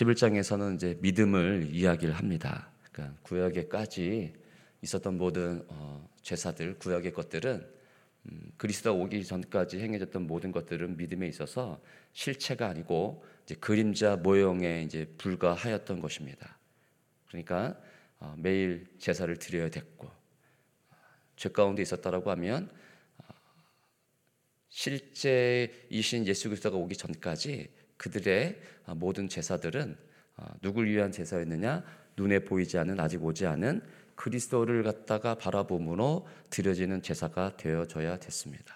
11장에서는 이제 믿음을 이야기를 합니다. 그러니까 구약에까지 있었던 모든 어, 제사들, 구약의 것들은 음, 그리스도 오기 전까지 행해졌던 모든 것들은 믿음에 있어서 실체가 아니고 이제 그림자 모형에 이제 불과하였던 것입니다. 그러니까 어, 매일 제사를 드려야 됐고 죄 가운데 있었다라고 하면 어, 실제이신 예수 그리스도가 오기 전까지 그들의 어, 모든 제사들은 어, 누굴 위한 제사였느냐? 눈에 보이지 않은 아직 오지 않은 그리스도를 갖다가 바라봄으로 드려지는 제사가 되어져야 됐습니다.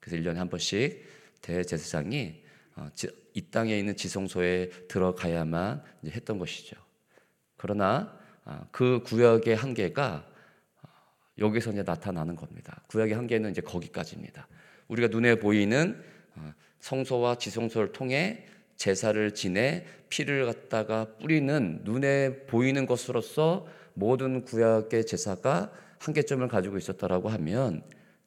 그래서 1년에 한 번씩 대제사장이 어, 이 땅에 있는 지성소에 들어가야만 했던 것이죠. 그러나 그 구역의 한계가 여기서 이제 나타나는 겁니다. 구역의 한계는 이제 거기까지입니다. 우리가 눈에 보이는 성소와 지성소를 통해 제사를 지내 피를 갖다가 뿌리는 눈에 보이는 것으로서 모든 구약의 제사가 한계점을 가지고 있었다라고 하면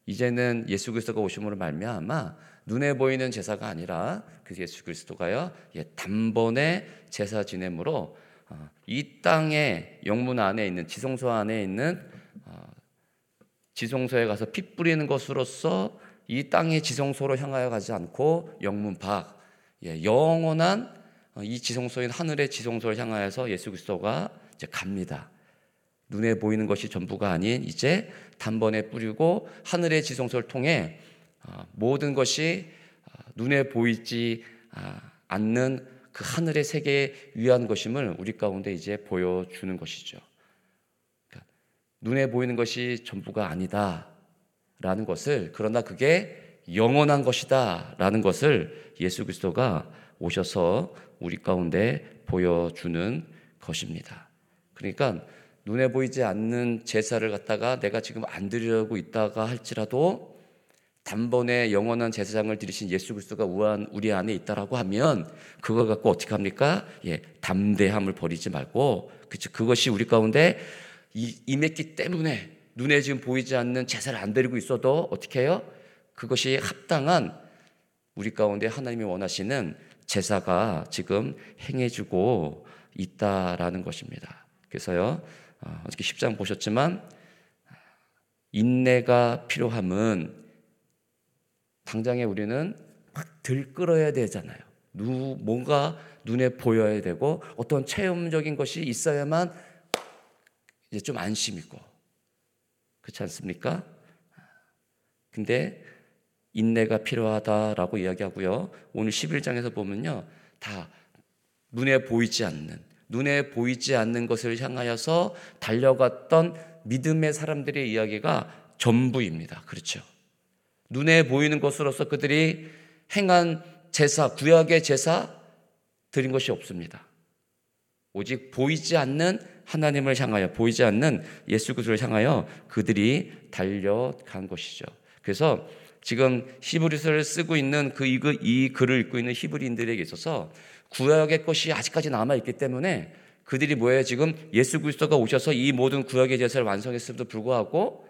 이제는 예수 그리스도가 오심으로 말미암아 눈에 보이는 제사가 아니라 그 예수 그리스도가요 예, 단번에 제사 지냄으로 어, 이 땅의 영문 안에 있는 지성소 안에 있는 어, 지성소에 가서 피 뿌리는 것으로서 이 땅의 지성소로 향하여 가지 않고 영문 밖 예, 영원한 어, 이 지성소인 하늘의 지성소를 향하여서 예수 그리스도가 이제 갑니다. 눈에 보이는 것이 전부가 아닌 이제 단번에 뿌리고 하늘의 지성소를 통해 어, 모든 것이 어, 눈에 보이지 않는 그 하늘의 세계에 위한 것임을 우리 가운데 이제 보여주는 것이죠. 그러니까 눈에 보이는 것이 전부가 아니다라는 것을 그러나 그게 영원한 것이다 라는 것을 예수 그리스도가 오셔서 우리 가운데 보여주는 것입니다. 그러니까 눈에 보이지 않는 제사를 갖다가 내가 지금 안 드리려고 있다가 할지라도 단번에 영원한 제사장을 드리신 예수 그리스도가 우리 안에 있다라고 하면 그걸 갖고 어떻게 합니까? 예, 담대함을 버리지 말고 그치 그것이 우리 가운데 임했기 때문에 눈에 지금 보이지 않는 제사를 안 드리고 있어도 어떻게 해요? 그것이 합당한 우리 가운데 하나님이 원하시는 제사가 지금 행해주고 있다라는 것입니다. 그래서요, 어, 어저께 10장 보셨지만, 인내가 필요함은 당장에 우리는 막 들끓어야 되잖아요. 누, 뭔가 눈에 보여야 되고 어떤 체험적인 것이 있어야만 이제 좀 안심이고 그렇지 않습니까? 근데 인내가 필요하다라고 이야기하고요. 오늘 11장에서 보면요. 다 눈에 보이지 않는, 눈에 보이지 않는 것을 향하여서 달려갔던 믿음의 사람들의 이야기가 전부입니다. 그렇죠. 눈에 보이는 것으로서 그들이 행한 제사, 구약의 제사 드린 것이 없습니다. 오직 보이지 않는 하나님을 향하여, 보이지 않는 예수 그리스도를 향하여 그들이 달려간 것이죠. 그래서 지금 히브리서를 쓰고 있는 그 이 글을 읽고 있는 히브리인들에게 있어서 구약의 것이 아직까지 남아 있기 때문에 그들이 뭐예요? 지금 예수 그리스도가 오셔서 이 모든 구약의 제사를 완성했음에도 불구하고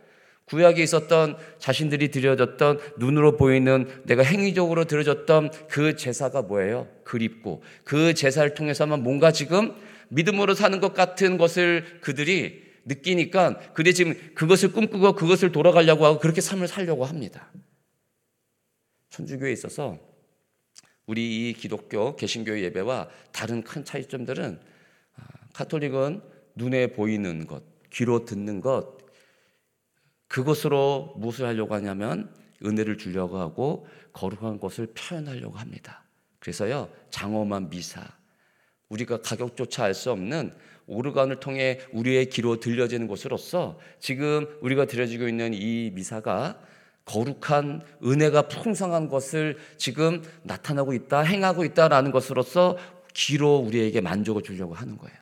구약에 있었던 자신들이 드려졌던 눈으로 보이는 내가 행위적으로 드려졌던 그 제사가 뭐예요? 그립고 그 제사를 통해서만 뭔가 지금 믿음으로 사는 것 같은 것을 그들이 느끼니까 그들이 지금 그것을 꿈꾸고 그것을 돌아가려고 하고 그렇게 삶을 살려고 합니다. 천주교에 있어서 우리 이 기독교 개신교 예배와 다른 큰 차이점들은 아, 카톨릭은 눈에 보이는 것, 귀로 듣는 것 그것으로 무엇을 하려고 하냐면 은혜를 주려고 하고 거룩한 것을 표현하려고 합니다. 그래서요 장엄한 미사 우리가 가격조차 알 수 없는 오르간을 통해 우리의 귀로 들려지는 것으로서 지금 우리가 드려지고 있는 이 미사가 거룩한 은혜가 풍성한 것을 지금 나타나고 있다, 행하고 있다라는 것으로서 귀로 우리에게 만족을 주려고 하는 거예요.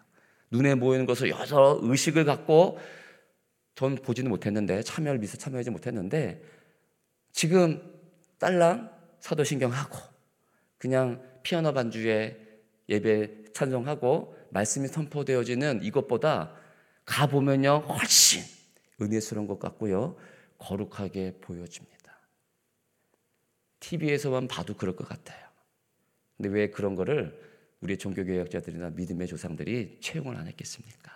눈에 보이는 것을 여러 의식을 갖고 전 보지는 못했는데 참여를 미서 참여하지 못했는데 지금 딸랑 사도신경하고 그냥 피아노 반주에 예배 찬송하고 말씀이 선포되어지는 이것보다 가보면요 훨씬 은혜스러운 것 같고요 거룩하게 보여집니다. TV에서만 봐도 그럴 것 같아요. 근데 왜 그런 거를 우리의 종교개혁자들이나 믿음의 조상들이 채용을 안 했겠습니까?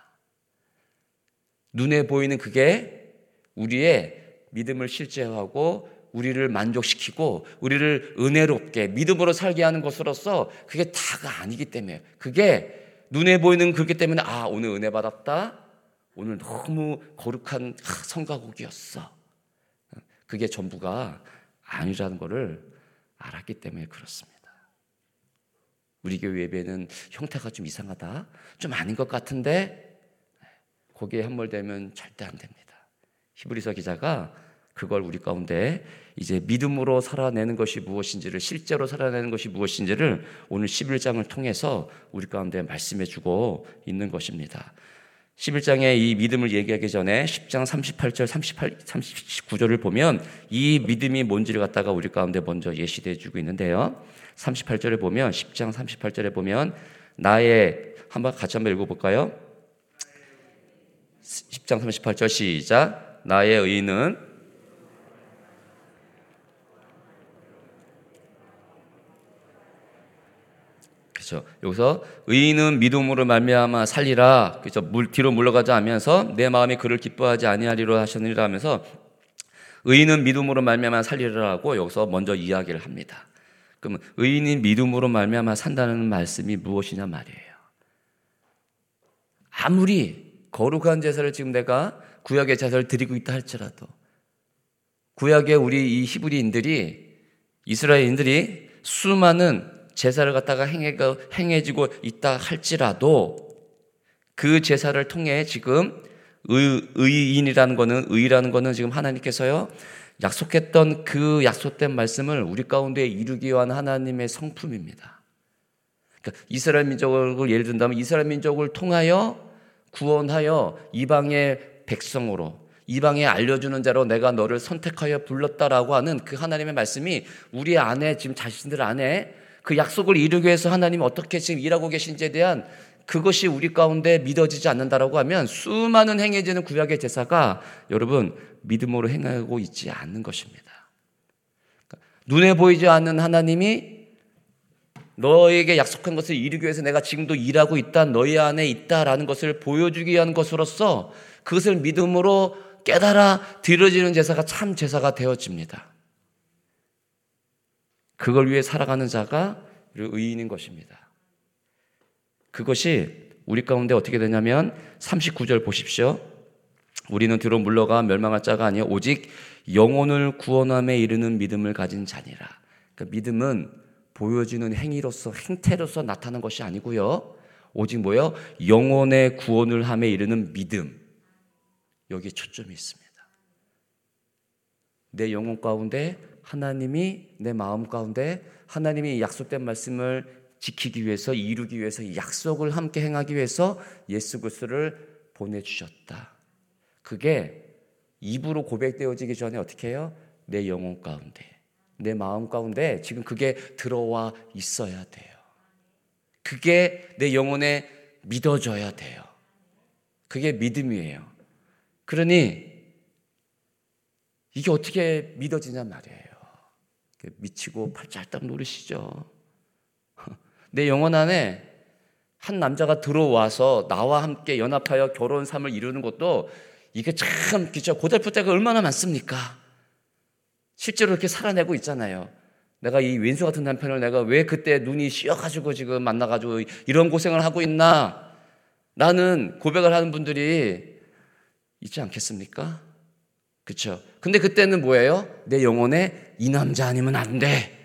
눈에 보이는 그게 우리의 믿음을 실제하고 우리를 만족시키고 우리를 은혜롭게 믿음으로 살게 하는 것으로서 그게 다가 아니기 때문에 그게 눈에 보이는 그렇기 때문에 아 오늘 은혜 받았다 오늘 너무 거룩한 성가곡이었어 그게 전부가 아니라는 것을 알았기 때문에 그렇습니다. 우리 교회 예배는 형태가 좀 이상하다, 좀 아닌 것 같은데 거기에 함몰되면 절대 안 됩니다. 히브리서 기자가 그걸 우리 가운데 이제 믿음으로 살아내는 것이 무엇인지를 실제로 살아내는 것이 무엇인지를 오늘 11장을 통해서 우리 가운데 말씀해 주고 있는 것입니다. 11장에 이 믿음을 얘기하기 전에 10장 38절, 38, 39절을 보면 이 믿음이 뭔지를 갖다가 우리 가운데 먼저 예시돼 주고 있는데요. 38절에 보면 10장 38절에 보면 나의 한번 같이 한번 읽어 볼까요? 10장 38절 시작. 나의 의는 그렇죠. 여기서 의인은 믿음으로 말미암아 살리라. 그렇죠. 물 뒤로 물러가지 않으면서 내 마음이 그를 기뻐하지 아니하리로 하셨느니라 하면서 의인은 믿음으로 말미암아 살리라고 여기서 먼저 이야기를 합니다. 그러면 의인이 믿음으로 말미암아 산다는 말씀이 무엇이냐 말이에요. 아무리 거룩한 제사를 지금 내가 구약의 제사를 드리고 있다 할지라도 구약의 우리 이 히브리인들이 이스라엘인들이 수많은 제사를 갖다가 행해가, 행해지고 있다 할지라도 그 제사를 통해 지금 의, 의인이라는 거는 의라는 거는 지금 하나님께서요 약속했던 그 약속된 말씀을 우리 가운데 이루기 위한 하나님의 성품입니다. 그러니까 이스라엘 민족을 예를 든다면 이스라엘 민족을 통하여 구원하여 이방의 백성으로 이방에 알려주는 자로 내가 너를 선택하여 불렀다라고 하는 그 하나님의 말씀이 우리 안에 지금 자신들 안에 그 약속을 이루기 위해서 하나님 어떻게 지금 일하고 계신지에 대한 그것이 우리 가운데 믿어지지 않는다라고 하면 수많은 행해지는 구약의 제사가 여러분 믿음으로 행하고 있지 않는 것입니다. 그러니까 눈에 보이지 않는 하나님이 너에게 약속한 것을 이루기 위해서 내가 지금도 일하고 있다, 너희 안에 있다라는 것을 보여주기 위한 것으로서 그것을 믿음으로 깨달아 드려지는 제사가 참 제사가 되어집니다. 그걸 위해 살아가는 자가 의인인 것입니다. 그것이 우리 가운데 어떻게 되냐면 39절 보십시오. 우리는 뒤로 물러가 멸망할 자가 아니요 오직 영혼을 구원함에 이르는 믿음을 가진 자니라. 그러니까 믿음은 보여주는 행위로서 행태로서 나타나는 것이 아니고요. 오직 뭐요? 영혼의 구원을 함에 이르는 믿음. 여기에 초점이 있습니다. 내 영혼 가운데 하나님이 내 마음 가운데 하나님이 약속된 말씀을 지키기 위해서 이루기 위해서 약속을 함께 행하기 위해서 예수 그리스도를 보내 주셨다. 그게 입으로 고백되어지기 전에 어떻게 해요? 내 영혼 가운데, 내 마음 가운데 지금 그게 들어와 있어야 돼요. 그게 내 영혼에 믿어져야 돼요. 그게 믿음이에요. 그러니 이게 어떻게 믿어지냐 말이에요. 미치고 팔짝딱 노르시죠. 내 영혼 안에 한 남자가 들어와서 나와 함께 연합하여 결혼 삶을 이루는 것도 이게 참 그죠 고달플 때가 얼마나 많습니까? 실제로 이렇게 살아내고 있잖아요. 내가 이 왼수 같은 남편을 내가 왜 그때 눈이 씌어가지고 지금 만나가지고 이런 고생을 하고 있나? 나는 고백을 하는 분들이 있지 않겠습니까? 그렇죠. 근데 그때는 뭐예요? 내 영혼에 이 남자 아니면 안 돼.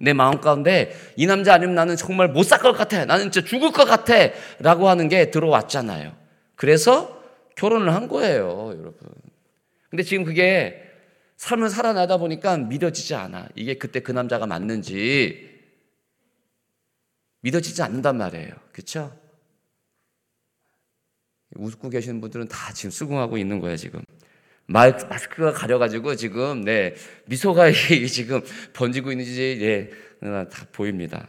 내 마음 가운데 이 남자 아니면 나는 정말 못 살 것 같아. 나는 진짜 죽을 것 같아. 라고 하는 게 들어왔잖아요. 그래서 결혼을 한 거예요, 여러분. 근데 지금 그게 삶을 살아나다 보니까 믿어지지 않아. 이게 그때 그 남자가 맞는지 믿어지지 않는단 말이에요. 그렇죠? 웃고 계시는 분들은 다 지금 수긍하고 있는 거예요, 지금. 마스크가 가려가지고 지금 네 미소가 지금 번지고 있는지 예, 다 보입니다.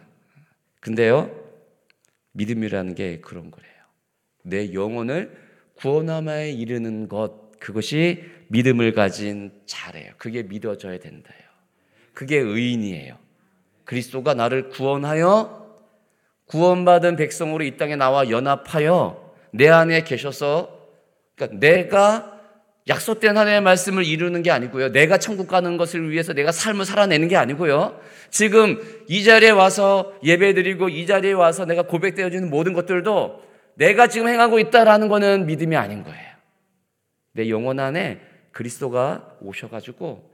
근데요 믿음이라는 게 그런 거래요. 내 영혼을 구원함에 이르는 것 그것이 믿음을 가진 자래요. 그게 믿어져야 된다요. 그게 의인이에요. 그리스도가 나를 구원하여 구원받은 백성으로 이 땅에 나와 연합하여 내 안에 계셔서 그러니까 내가 약속된 하나님의 말씀을 이루는 게 아니고요. 내가 천국 가는 것을 위해서 내가 삶을 살아내는 게 아니고요. 지금 이 자리에 와서 예배드리고 이 자리에 와서 내가 고백되어지는 모든 것들도 내가 지금 행하고 있다라는 거는 믿음이 아닌 거예요. 내 영혼 안에 그리스도가 오셔가지고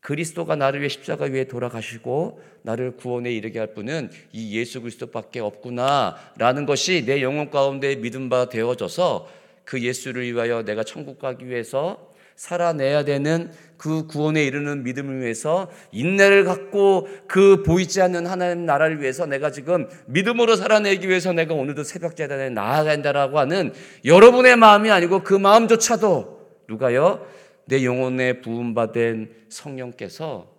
그리스도가 나를 위해 십자가 위에 돌아가시고 나를 구원에 이르게 할 분은 이 예수 그리스도밖에 없구나라는 것이 내 영혼 가운데 믿음 바 되어져서 그 예수를 위하여 내가 천국 가기 위해서 살아내야 되는 그 구원에 이르는 믿음을 위해서 인내를 갖고 그 보이지 않는 하나님 나라를 위해서 내가 지금 믿음으로 살아내기 위해서 내가 오늘도 새벽 재단에 나아가야 한다라고 하는 여러분의 마음이 아니고 그 마음조차도 누가요? 내 영혼에 부음받은 성령께서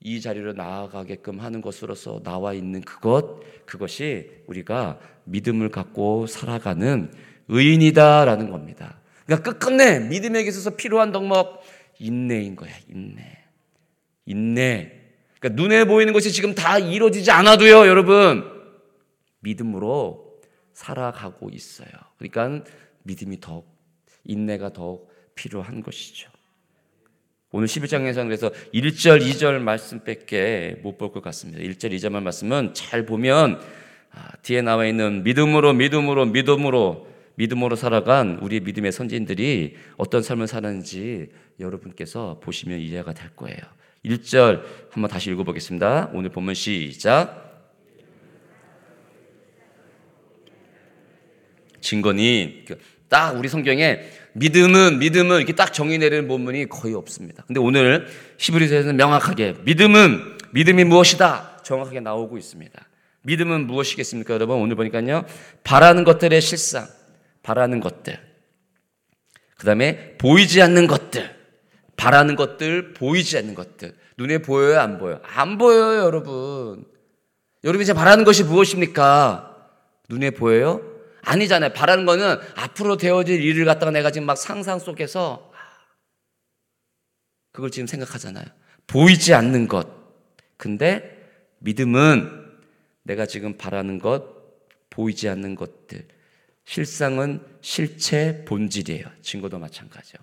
이 자리로 나아가게끔 하는 것으로서 나와 있는 그것, 그것이 우리가 믿음을 갖고 살아가는 의인이다라는 겁니다. 그러니까 끝끝내 믿음에게 있어서 필요한 덕목 인내인 거야, 인내. 인내. 그러니까 눈에 보이는 것이 지금 다 이루어지지 않아도요, 여러분. 믿음으로 살아가고 있어요. 그러니까 믿음이 더욱, 인내가 더욱 필요한 것이죠. 오늘 11장에서는 그래서 1절, 2절 말씀밖에 못 볼 것 같습니다. 1절, 2절만 말씀은 잘 보면 아, 뒤에 나와 있는 믿음으로, 믿음으로, 믿음으로, 믿음으로 살아간 우리 믿음의 선진들이 어떤 삶을 사는지 여러분께서 보시면 이해가 될 거예요. 1절 한번 다시 읽어보겠습니다. 오늘 본문 시작. 증거니 그딱 우리 성경에 믿음은 믿음은 이렇게 딱 정의 내리는 본문이 거의 없습니다. 근데 오늘 히브리서에서는 명확하게 믿음은 믿음이 무엇이다 정확하게 나오고 있습니다. 믿음은 무엇이겠습니까, 여러분? 오늘 보니까요 바라는 것들의 실상, 바라는 것들, 그 다음에 보이지 않는 것들, 바라는 것들, 보이지 않는 것들. 눈에 보여요, 안 보여요? 안 보여요, 여러분. 여러분 이제 바라는 것이 무엇입니까? 눈에 보여요? 아니잖아요. 바라는 거는 앞으로 되어질 일을 갖다가 내가 지금 막 상상 속에서 그걸 지금 생각하잖아요. 보이지 않는 것. 근데 믿음은 내가 지금 바라는 것, 보이지 않는 것들. 실상은 실체 본질이에요. 증거도 마찬가지요.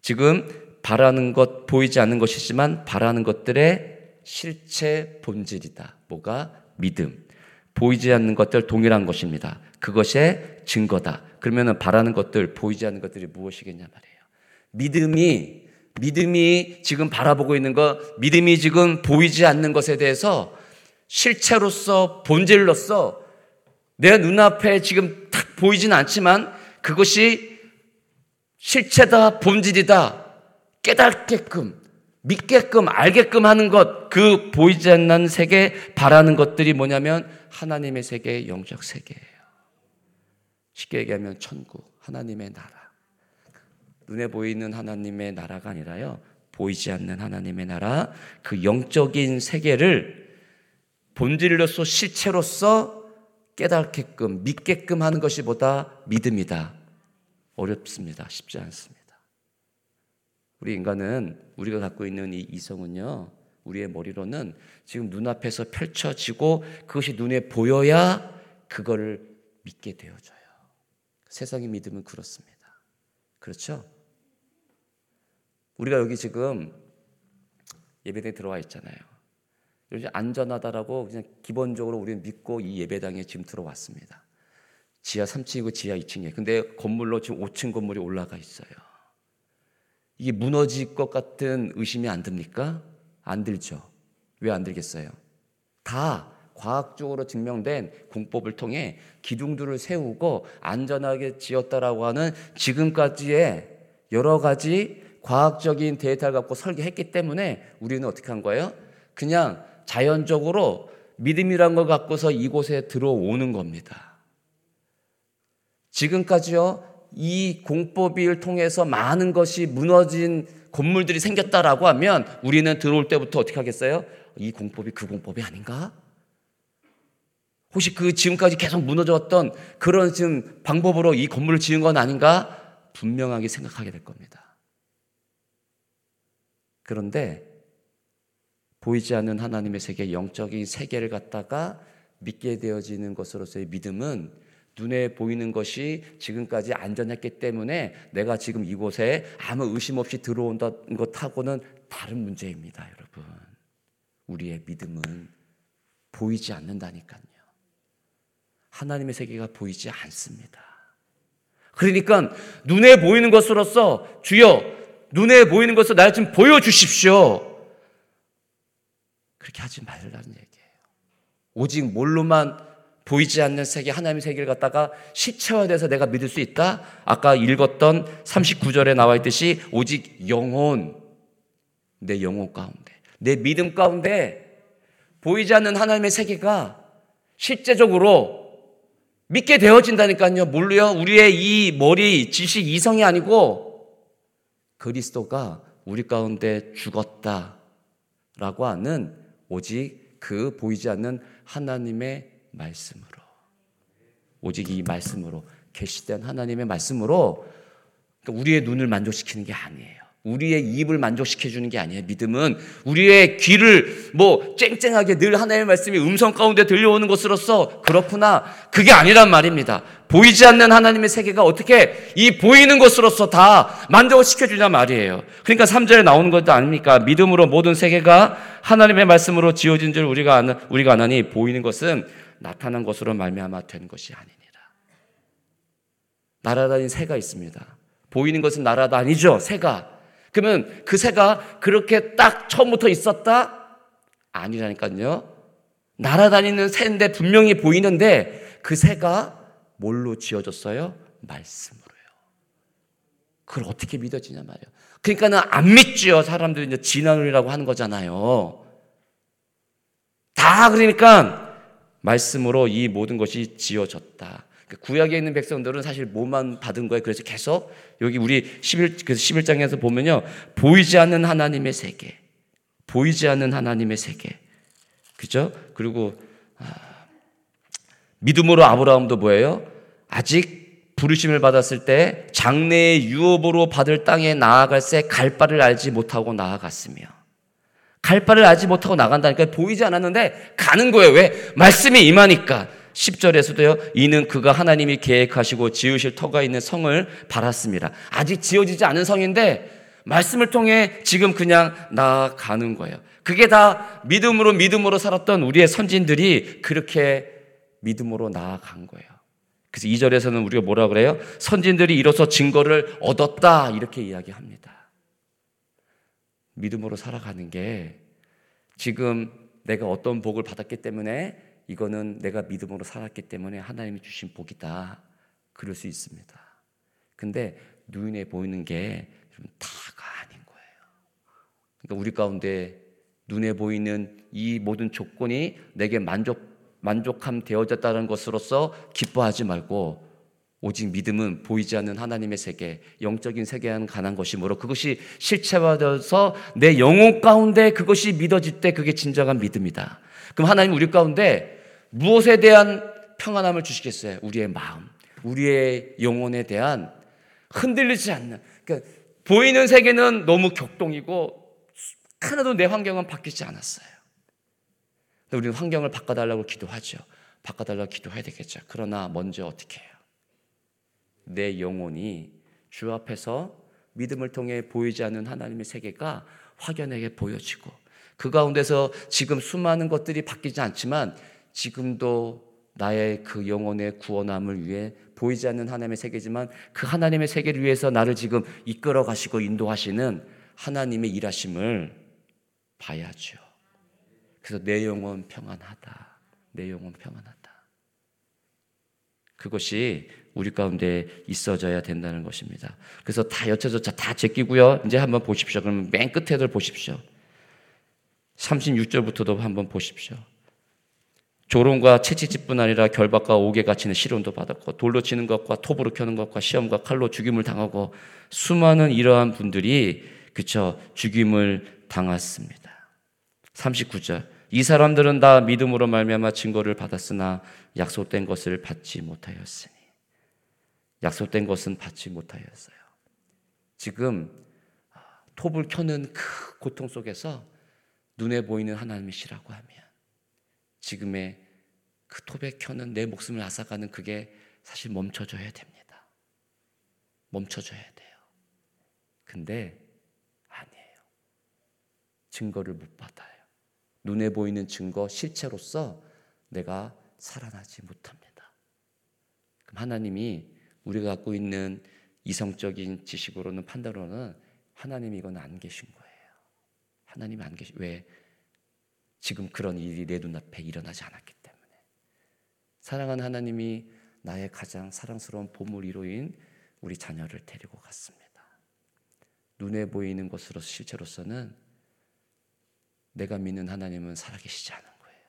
지금 바라는 것, 보이지 않는 것이지만 바라는 것들의 실체 본질이다. 뭐가? 믿음. 보이지 않는 것들 동일한 것입니다. 그것의 증거다. 그러면은 바라는 것들, 보이지 않는 것들이 무엇이겠냐 말이에요. 믿음이, 믿음이 지금 바라보고 있는 것, 믿음이 지금 보이지 않는 것에 대해서 실체로서, 본질로서 내 눈앞에 지금 탁 보이진 않지만 그것이 실체다, 본질이다, 깨닫게끔, 믿게끔, 알게끔 하는 것, 그 보이지 않는 세계, 바라는 것들이 뭐냐면 하나님의 세계, 영적 세계예요. 쉽게 얘기하면 천국, 하나님의 나라. 눈에 보이는 하나님의 나라가 아니라요. 보이지 않는 하나님의 나라, 그 영적인 세계를 본질로서 실체로서 깨닫게끔, 믿게끔 하는 것이 보다 믿음이다. 어렵습니다. 쉽지 않습니다. 우리 인간은 우리가 갖고 있는 이 이성은요, 우리의 머리로는 지금 눈앞에서 펼쳐지고 그것이 눈에 보여야 그거를 믿게 되어져요. 세상의 믿음은 그렇습니다. 그렇죠? 우리가 여기 지금 예배당에 들어와 있잖아요. 요즘 안전하다라고 그냥 기본적으로 우리는 믿고 이 예배당에 지금 들어왔습니다. 지하 3층이고 지하 2층이에요. 근데 건물로 지금 5층 건물이 올라가 있어요. 이게 무너질 것 같은 의심이 안 듭니까? 안 들죠. 왜 안 들겠어요? 다 과학적으로 증명된 공법을 통해 기둥들을 세우고 안전하게 지었다라고 하는 지금까지의 여러 가지 과학적인 데이터를 갖고 설계했기 때문에 우리는 어떻게 한 거예요? 그냥 자연적으로 믿음이란 걸 갖고서 이곳에 들어오는 겁니다. 지금까지요, 이 공법을 통해서 많은 것이 무너진 건물들이 생겼다라고 하면 우리는 들어올 때부터 어떻게 하겠어요? 이 공법이 그 공법이 아닌가? 혹시 그 지금까지 계속 무너졌던 그런 지금 방법으로 이 건물을 지은 건 아닌가? 분명하게 생각하게 될 겁니다. 그런데 보이지 않는 하나님의 세계, 영적인 세계를 갖다가 믿게 되어지는 것으로서의 믿음은 눈에 보이는 것이 지금까지 안전했기 때문에 내가 지금 이곳에 아무 의심 없이 들어온다는 것하고는 다른 문제입니다, 여러분. 우리의 믿음은 보이지 않는다니까요. 하나님의 세계가 보이지 않습니다. 그러니까 눈에 보이는 것으로서 주여 눈에 보이는 것을 나를 좀 보여주십시오. 그렇게 하지 말라는 얘기예요. 오직 뭘로만 보이지 않는 세계, 하나님의 세계를 갖다가 실체화돼서 내가 믿을 수 있다? 아까 읽었던 39절에 나와 있듯이 오직 영혼, 내 영혼 가운데, 내 믿음 가운데 보이지 않는 하나님의 세계가 실제적으로 믿게 되어진다니까요. 물론 우리의 이 머리, 지식, 이성이 아니고 그리스도가 우리 가운데 죽었다라고 하는 오직 그 보이지 않는 하나님의 말씀으로 오직 이 말씀으로 계시된 하나님의 말씀으로 그러니까 우리의 눈을 만족시키는 게 아니에요. 우리의 입을 만족시켜 주는 게 아니에요. 믿음은 우리의 귀를 뭐 쨍쨍하게 늘 하나님의 말씀이 음성 가운데 들려오는 것으로서 그렇구나. 그게 아니란 말입니다. 보이지 않는 하나님의 세계가 어떻게 이 보이는 것으로서 다 만족시켜 주냐 말이에요. 그러니까 3절에 나오는 것도 아닙니까? 믿음으로 모든 세계가 하나님의 말씀으로 지어진 줄 우리가 아는 우리가 아나니 보이는 것은 나타난 것으로 말미암아 된 것이 아니니라. 날아다니는 새가 있습니다. 보이는 것은 날아다니죠. 새가. 그러면 그 새가 그렇게 딱 처음부터 있었다? 아니라니까요. 날아다니는 새인데 분명히 보이는데 그 새가 뭘로 지어졌어요? 말씀으로요. 그걸 어떻게 믿어지냐 말이에요. 그러니까는 안 믿죠. 사람들이 이제 진화론이라고 하는 거잖아요. 다 그러니까 말씀으로 이 모든 것이 지어졌다. 그 구약에 있는 백성들은 사실 뭐만 받은 거예요. 그래서 계속 여기 우리 11, 11장에서 보면요. 보이지 않는 하나님의 세계. 보이지 않는 하나님의 세계. 그죠? 그리고, 아, 믿음으로 아브라함도 뭐예요? 아직 부르심을 받았을 때 장래의 유업으로 받을 땅에 나아갈새 갈 바를 알지 못하고 나아갔으며 갈 바를 알지 못하고 나간다니까 보이지 않았는데 가는 거예요. 왜? 말씀이 임하니까. 10절에서도요, 이는 그가 하나님이 계획하시고 지으실 터가 있는 성을 바랐습니다. 아직 지어지지 않은 성인데, 말씀을 통해 지금 그냥 나아가는 거예요. 그게 다 믿음으로 믿음으로 살았던 우리의 선진들이 그렇게 믿음으로 나아간 거예요. 그래서 2절에서는 우리가 뭐라 그래요? 선진들이 이로써 증거를 얻었다. 이렇게 이야기합니다. 믿음으로 살아가는 게 지금 내가 어떤 복을 받았기 때문에 이거는 내가 믿음으로 살았기 때문에 하나님이 주신 복이다. 그럴 수 있습니다. 근데 눈에 보이는 게좀 다가 아닌 거예요. 그러니까 우리 가운데 눈에 보이는 이 모든 조건이 내게 만족 만족함 되어졌다는 것으로서 기뻐하지 말고 오직 믿음은 보이지 않는 하나님의 세계, 영적인 세계와는 관한 것이므로 그것이 실체화되어서 내 영혼 가운데 그것이 믿어질 때 그게 진정한 믿음이다. 그럼 하나님 우리 가운데 무엇에 대한 평안함을 주시겠어요? 우리의 마음, 우리의 영혼에 대한 흔들리지 않는. 그러니까 보이는 세계는 너무 격동이고 하나도 내 환경은 바뀌지 않았어요. 우리는 환경을 바꿔달라고 기도하죠. 바꿔달라고 기도해야 되겠죠. 그러나 먼저 어떻게 해요? 내 영혼이 주 앞에서 믿음을 통해 보이지 않는 하나님의 세계가 확연하게 보여지고 그 가운데서 지금 수많은 것들이 바뀌지 않지만 지금도 나의 그 영혼의 구원함을 위해 보이지 않는 하나님의 세계지만 그 하나님의 세계를 위해서 나를 지금 이끌어 가시고 인도하시는 하나님의 일하심을 봐야죠. 그래서 내 영혼 평안하다. 내 영혼 평안하다. 그것이 우리 가운데 있어져야 된다는 것입니다. 그래서 다 여쭤서 다 제끼고요. 이제 한번 보십시오. 그러면 맨 끝에들 보십시오. 36절부터도 한번 보십시오. 조롱과 채찍질뿐 아니라 결박과 옥에 갇히는 시련도 받았고 돌로 치는 것과 톱으로 켜는 것과 시험과 칼로 죽임을 당하고 수많은 이러한 분들이 그쵸 죽임을 당했습니다. 39절 이 사람들은 다 믿음으로 말미암아 증거를 받았으나 약속된 것을 받지 못하였으니 약속된 것은 받지 못하였어요. 지금 톱을 켜는 그 고통 속에서 눈에 보이는 하나님이시라고 하면 지금의 그 톱에 켜는 내 목숨을 앗아가는 그게 사실 멈춰줘야 됩니다. 멈춰줘야 돼요. 근데 아니에요. 증거를 못 받아요. 눈에 보이는 증거, 실체로서 내가 살아나지 못합니다. 그럼 하나님이 우리가 갖고 있는 이성적인 지식으로는 판단으로는 하나님이 이건 안 계신 거예요. 하나님이 안 계시 왜 지금 그런 일이 내 눈앞에 일어나지 않았기 때문에 사랑하는 하나님이 나의 가장 사랑스러운 보물 이로인 우리 자녀를 데리고 갔습니다. 눈에 보이는 것으로 실제로서는 내가 믿는 하나님은 살아계시지 않은 거예요.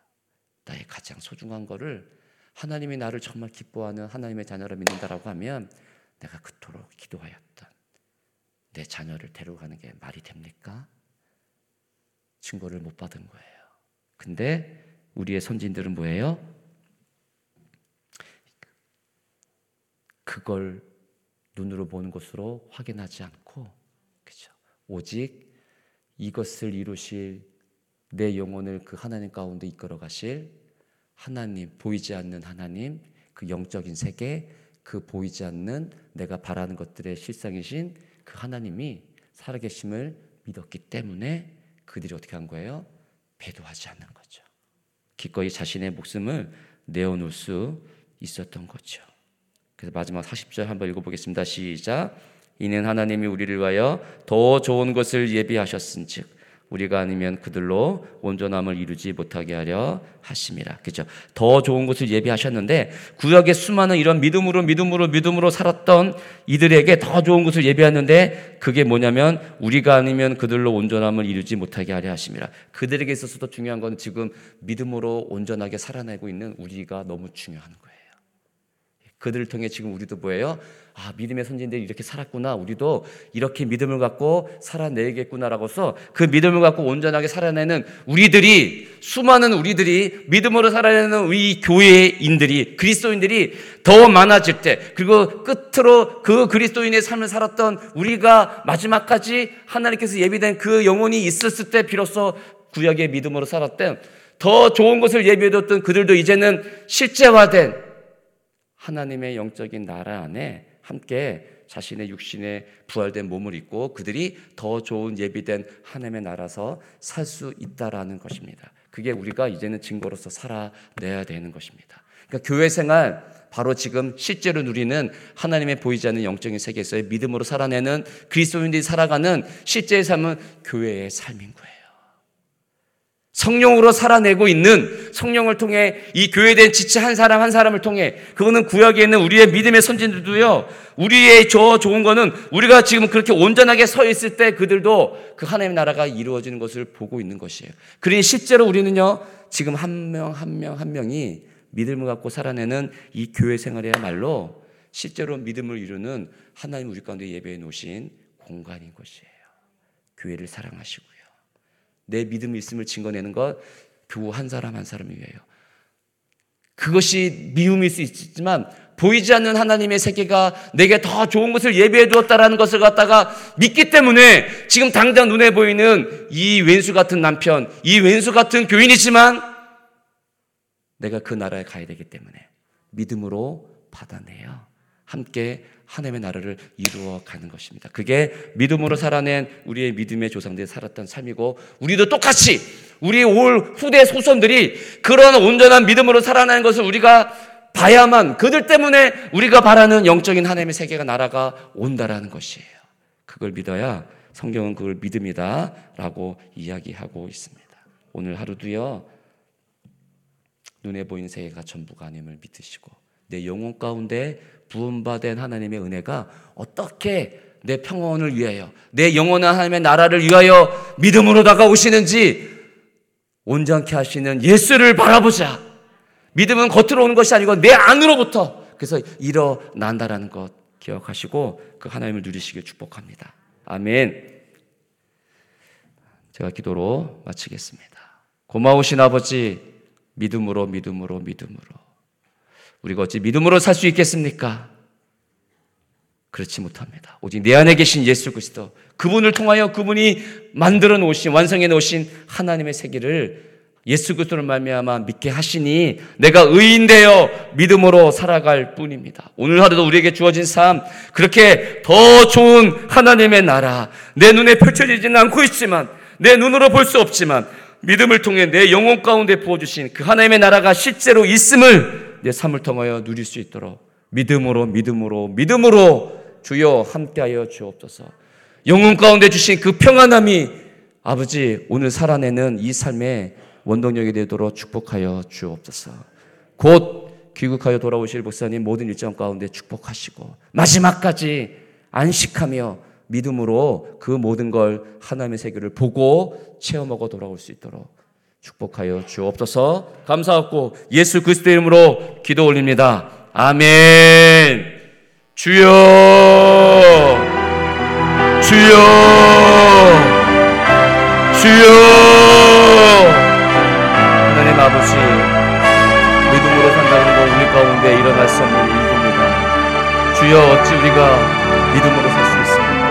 나의 가장 소중한 거를 하나님이 나를 정말 기뻐하는 하나님의 자녀를 믿는다라고 하면 내가 그토록 기도하였던 내 자녀를 데려가는 게 말이 됩니까? 증거를 못 받은 거예요. 근데 우리의 선진들은 뭐예요? 그걸 눈으로 보는 것으로 확인하지 않고 그죠? 오직 이것을 이루실 내 영혼을 그 하나님 가운데 이끌어 가실 하나님 보이지 않는 하나님 그 영적인 세계 그 보이지 않는 내가 바라는 것들의 실상이신 그 하나님이 살아계심을 믿었기 때문에 그들이 어떻게 한 거예요? 배도하지 않는 거죠. 기꺼이 자신의 목숨을 내어놓을 수 있었던 거죠. 그래서 마지막 40절 한번 읽어보겠습니다. 시작. 이는 하나님이 우리를 위하여 더 좋은 것을 예비하셨은즉 우리가 아니면 그들로 온전함을 이루지 못하게 하려 하심이라. 그죠? 더 좋은 것을 예비하셨는데 구약의 수많은 이런 믿음으로 믿음으로 믿음으로 살았던 이들에게 더 좋은 것을 예비하는데 그게 뭐냐면 우리가 아니면 그들로 온전함을 이루지 못하게 하려 하심이라. 그들에게 있어서도 중요한 건 지금 믿음으로 온전하게 살아내고 있는 우리가 너무 중요한 거예요. 그들을 통해 지금 우리도 뭐예요? 아, 믿음의 선진들이 이렇게 살았구나. 우리도 이렇게 믿음을 갖고 살아내겠구나라고서 그 믿음을 갖고 온전하게 살아내는 우리들이 수많은 우리들이 믿음으로 살아내는 우리 교회인들이 그리스도인들이 더 많아질 때 그리고 끝으로 그 그리스도인의 삶을 살았던 우리가 마지막까지 하나님께서 예비된 그 영혼이 있었을 때 비로소 구약의 믿음으로 살았던 더 좋은 것을 예비해뒀던 그들도 이제는 실제화된 하나님의 영적인 나라 안에 함께 자신의 육신의 부활된 몸을 입고 그들이 더 좋은 예비된 하나님의 나라서 살 수 있다라는 것입니다. 그게 우리가 이제는 증거로서 살아내야 되는 것입니다. 그러니까 교회 생활 바로 지금 실제로 누리는 하나님의 보이지 않는 영적인 세계에서의 믿음으로 살아내는 그리스도인들이 살아가는 실제의 삶은 교회의 삶인 거예요. 성령으로 살아내고 있는 성령을 통해 이 교회된 지체 한 사람 한 사람을 통해 그거는 구약에 있는 우리의 믿음의 선진들도요. 우리의 저 좋은 거는 우리가 지금 그렇게 온전하게 서 있을 때 그들도 그 하나님의 나라가 이루어지는 것을 보고 있는 것이에요. 그러니 실제로 우리는요. 지금 한 명 한 명 한 명이 믿음을 갖고 살아내는 이 교회 생활이야말로 실제로 믿음을 이루는 하나님 우리 가운데 예배해 놓으신 공간인 것이에요. 교회를 사랑하시고 내 믿음이 있음을 증거내는 것 교우 한 사람 한 사람을 위하여. 그것이 미움일 수 있지만 보이지 않는 하나님의 세계가 내게 더 좋은 것을 예배해 두었다라는 것을 갖다가 믿기 때문에 지금 당장 눈에 보이는 이 왼수 같은 남편, 이 왼수 같은 교인이지만 내가 그 나라에 가야 되기 때문에 믿음으로 받아내요. 함께 하나님의 나라를 이루어 가는 것입니다. 그게 믿음으로 살아낸 우리의 믿음의 조상들이 살았던 삶이고 우리도 똑같이 우리 올 후대 소선들이 그런 온전한 믿음으로 살아내는 것을 우리가 봐야만 그들 때문에 우리가 바라는 영적인 하나님의 세계가 나라가 온다라는 것이에요. 그걸 믿어야 성경은 그걸 믿음이다라고 이야기하고 있습니다. 오늘 하루도요 눈에 보이는 세계가 전부가 아님을 믿으시고 내 영혼 가운데 부음받은 하나님의 은혜가 어떻게 내 평온을 위하여 내 영원한 하나님의 나라를 위하여 믿음으로 다가오시는지 온전케 하시는 예수를 바라보자. 믿음은 겉으로 오는 것이 아니고 내 안으로부터 그래서 일어난다라는 것 기억하시고 그 하나님을 누리시길 축복합니다. 아멘. 제가 기도로 마치겠습니다. 고마우신 아버지 믿음으로 믿음으로 믿음으로 우리가 어찌 믿음으로 살 수 있겠습니까? 그렇지 못합니다. 오직 내 안에 계신 예수 그리스도 그분을 통하여 그분이 만들어 놓으신 완성해 놓으신 하나님의 세계를 예수 그리스도를 말미암아 믿게 하시니 내가 의인되어 믿음으로 살아갈 뿐입니다. 오늘 하루도 우리에게 주어진 삶 그렇게 더 좋은 하나님의 나라 내 눈에 펼쳐지지는 않고 있지만 내 눈으로 볼 수 없지만 믿음을 통해 내 영혼 가운데 부어주신 그 하나님의 나라가 실제로 있음을 내 삶을 통하여 누릴 수 있도록 믿음으로 믿음으로 믿음으로 주여 함께하여 주옵소서. 영혼 가운데 주신 그 평안함이 아버지 오늘 살아내는 이 삶의 원동력이 되도록 축복하여 주옵소서. 곧 귀국하여 돌아오실 목사님 모든 일정 가운데 축복하시고 마지막까지 안식하며 믿음으로 그 모든 걸 하나님의 세계를 보고 체험하고 돌아올 수 있도록 축복하여 주옵소서. 감사하고 예수 그리스도 이름으로 기도 올립니다. 아멘. 주여, 주여, 주여. 하나님 아버지, 믿음으로 산다는 건 우리 가운데 일어날 수 없는 일입니다. 주여, 어찌 우리가 믿음으로 살 수 있습니까?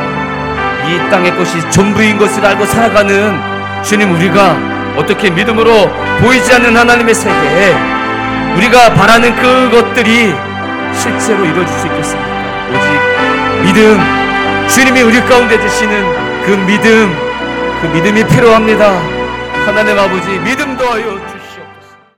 이 땅의 것이 전부인 것을 알고 살아가는 주님, 우리가 어떻게 믿음으로 보이지 않는 하나님의 세계에 우리가 바라는 그것들이 실제로 이루어질 수 있겠습니까? 오직 믿음, 주님이 우리 가운데 주시는 그 믿음, 그 믿음이 필요합니다. 하나님 아버지, 믿음 도하여